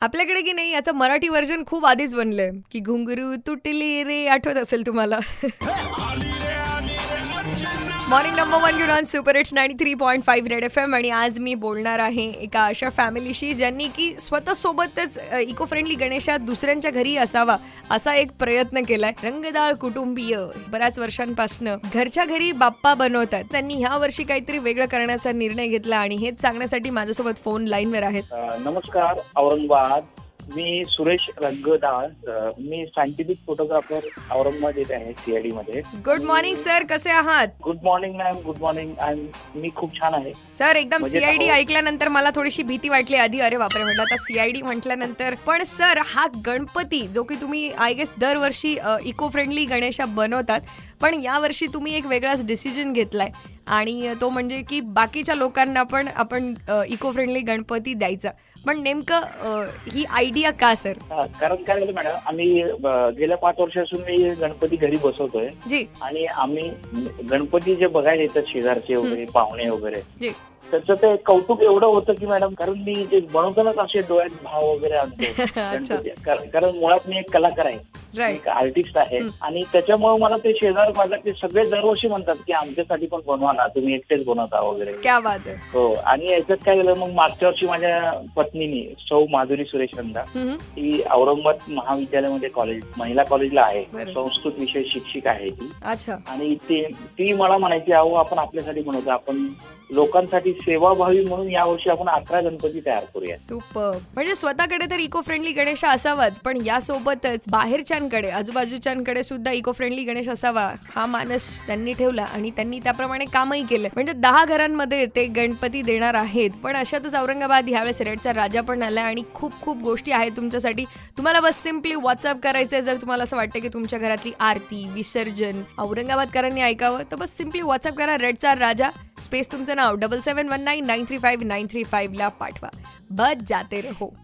आपल्याकडे की नाही याचं मराठी व्हर्जन खूप आधीच बनलंय. की घुंगरू तुटली रे आठवत असेल तुम्हाला. मॉर्निंग नंबर वन घेऊन on super it's ninety three point five red F M आणि आज मी बोलणार आहे एका अशा फॅमिलीशी ज्यांनी की स्वतःसोबतच इको फ्रेंडली गणेशात दुसऱ्यांच्या घरी असावा असा एक प्रयत्न केलाय. रंगदाळ कुटुंबीय बऱ्याच वर्षांपासनं घरच्या घरी बाप्पा बनवतात. त्यांनी ह्या वर्षी काहीतरी वेगळं करण्याचा निर्णय घेतला आणि हेच सांगण्यासाठी माझ्यासोबत फोन लाईनवर आहेत. नमस्कार औरंगाबाद. मी सुरेश रंगदाळ मी सायंटिफिक फोटोग्राफर औरंगाबाद येत आहे सीआयडी मध्ये. गुड मॉर्निंग सर कसे आहात? Good morning ma'am good morning I मी खूप छान आहे. सर एकदम म्हणजे सीआयडी आहो. ऐकल्यानंतर मला थोडीशी भीती वाटली. आधी अरे बापरे म्हटलं आता सीआयडी म्हटल्यानंतर. पण सर हा गणपती जो की तुम्ही आय गेस दरवर्षी इको फ्रेंडली गणेशा बनवतात पण यावर्षी तुम्ही एक वेगळाच डिसिजन घेतलाय. आणि तो म्हणजे की बाकीच्या लोकांना पण आपण इको फ्रेंडली गणपती द्यायचा. पण नेमकं ही आयडिया का सर कारण काय झालं मॅडम आम्ही गेल्या पाच वर्षापासून मी गणपती घरी बसवतोय. जी. आणि आम्ही गणपती जे बघायला येतात शेजारचे वगैरे पाहुणे वगैरे जी. त्याचं ते कौतुक एवढं होतं की मॅडम कारण मी ते बनवतानाच असे डोळ्यात भाव वगैरे आणतो. कारण मुळात मी एक कलाकार आहे. एक आर्टिस्ट आहे. आणि त्याच्यामुळे मला ते शेजार ते सगळे दरवर्षी म्हणतात की आमच्यासाठी पण बनवा ना तुम्ही एकटेच बनवता वगैरे. क्या बात आहे. हो. आणि याच्यात काय झालं मग मागच्या वर्षी माझ्या पत्नीनी सौ माधुरी सुरेश नंदा. ती औरंगाबाद महाविद्यालयामध्ये कॉलेज महिला कॉलेजला आहे. संस्कृत विषय शिक्षिक आहे ती. आणि ती ती मला म्हणायची अहो आपण आपल्यासाठी बनवतो आपण लोकांसाठी सेवाभावी म्हणून यावर्षी आपण अकरा गणपती तयार करूया सुपर. म्हणजे स्वतःकडे तर इको फ्रेंडली गणेश असावाच पण यासोबतच बाहेरच्यांकडे आजूबाजूच्यांकडे सुद्धा इको फ्रेंडली गणेश असावा हा मानस त्यांनी ठेवला आणि त्यांनी त्याप्रमाणे कामही केलं. म्हणजे दहा घरांमध्ये ते गणपती देणार आहेत पण अशातच औरंगाबाद ह्यावेळेस रेडचा राजा पण आलाय आणि खूप खूप गोष्टी आहेत तुमच्यासाठी. तुम्हाला बस सिम्पली व्हॉट्सअप करायचंय जर तुम्हाला असं वाटतं की तुमच्या घरातली आरती विसर्जन औरंगाबादकरांनी ऐकावं तर बस सिम्पली व्हॉट्सअप करा रेडचा राजा. स्पेस तुमचं नाव double seven one nine nine three five nine three फाईव्हला पाठवा. बस जाते रहो.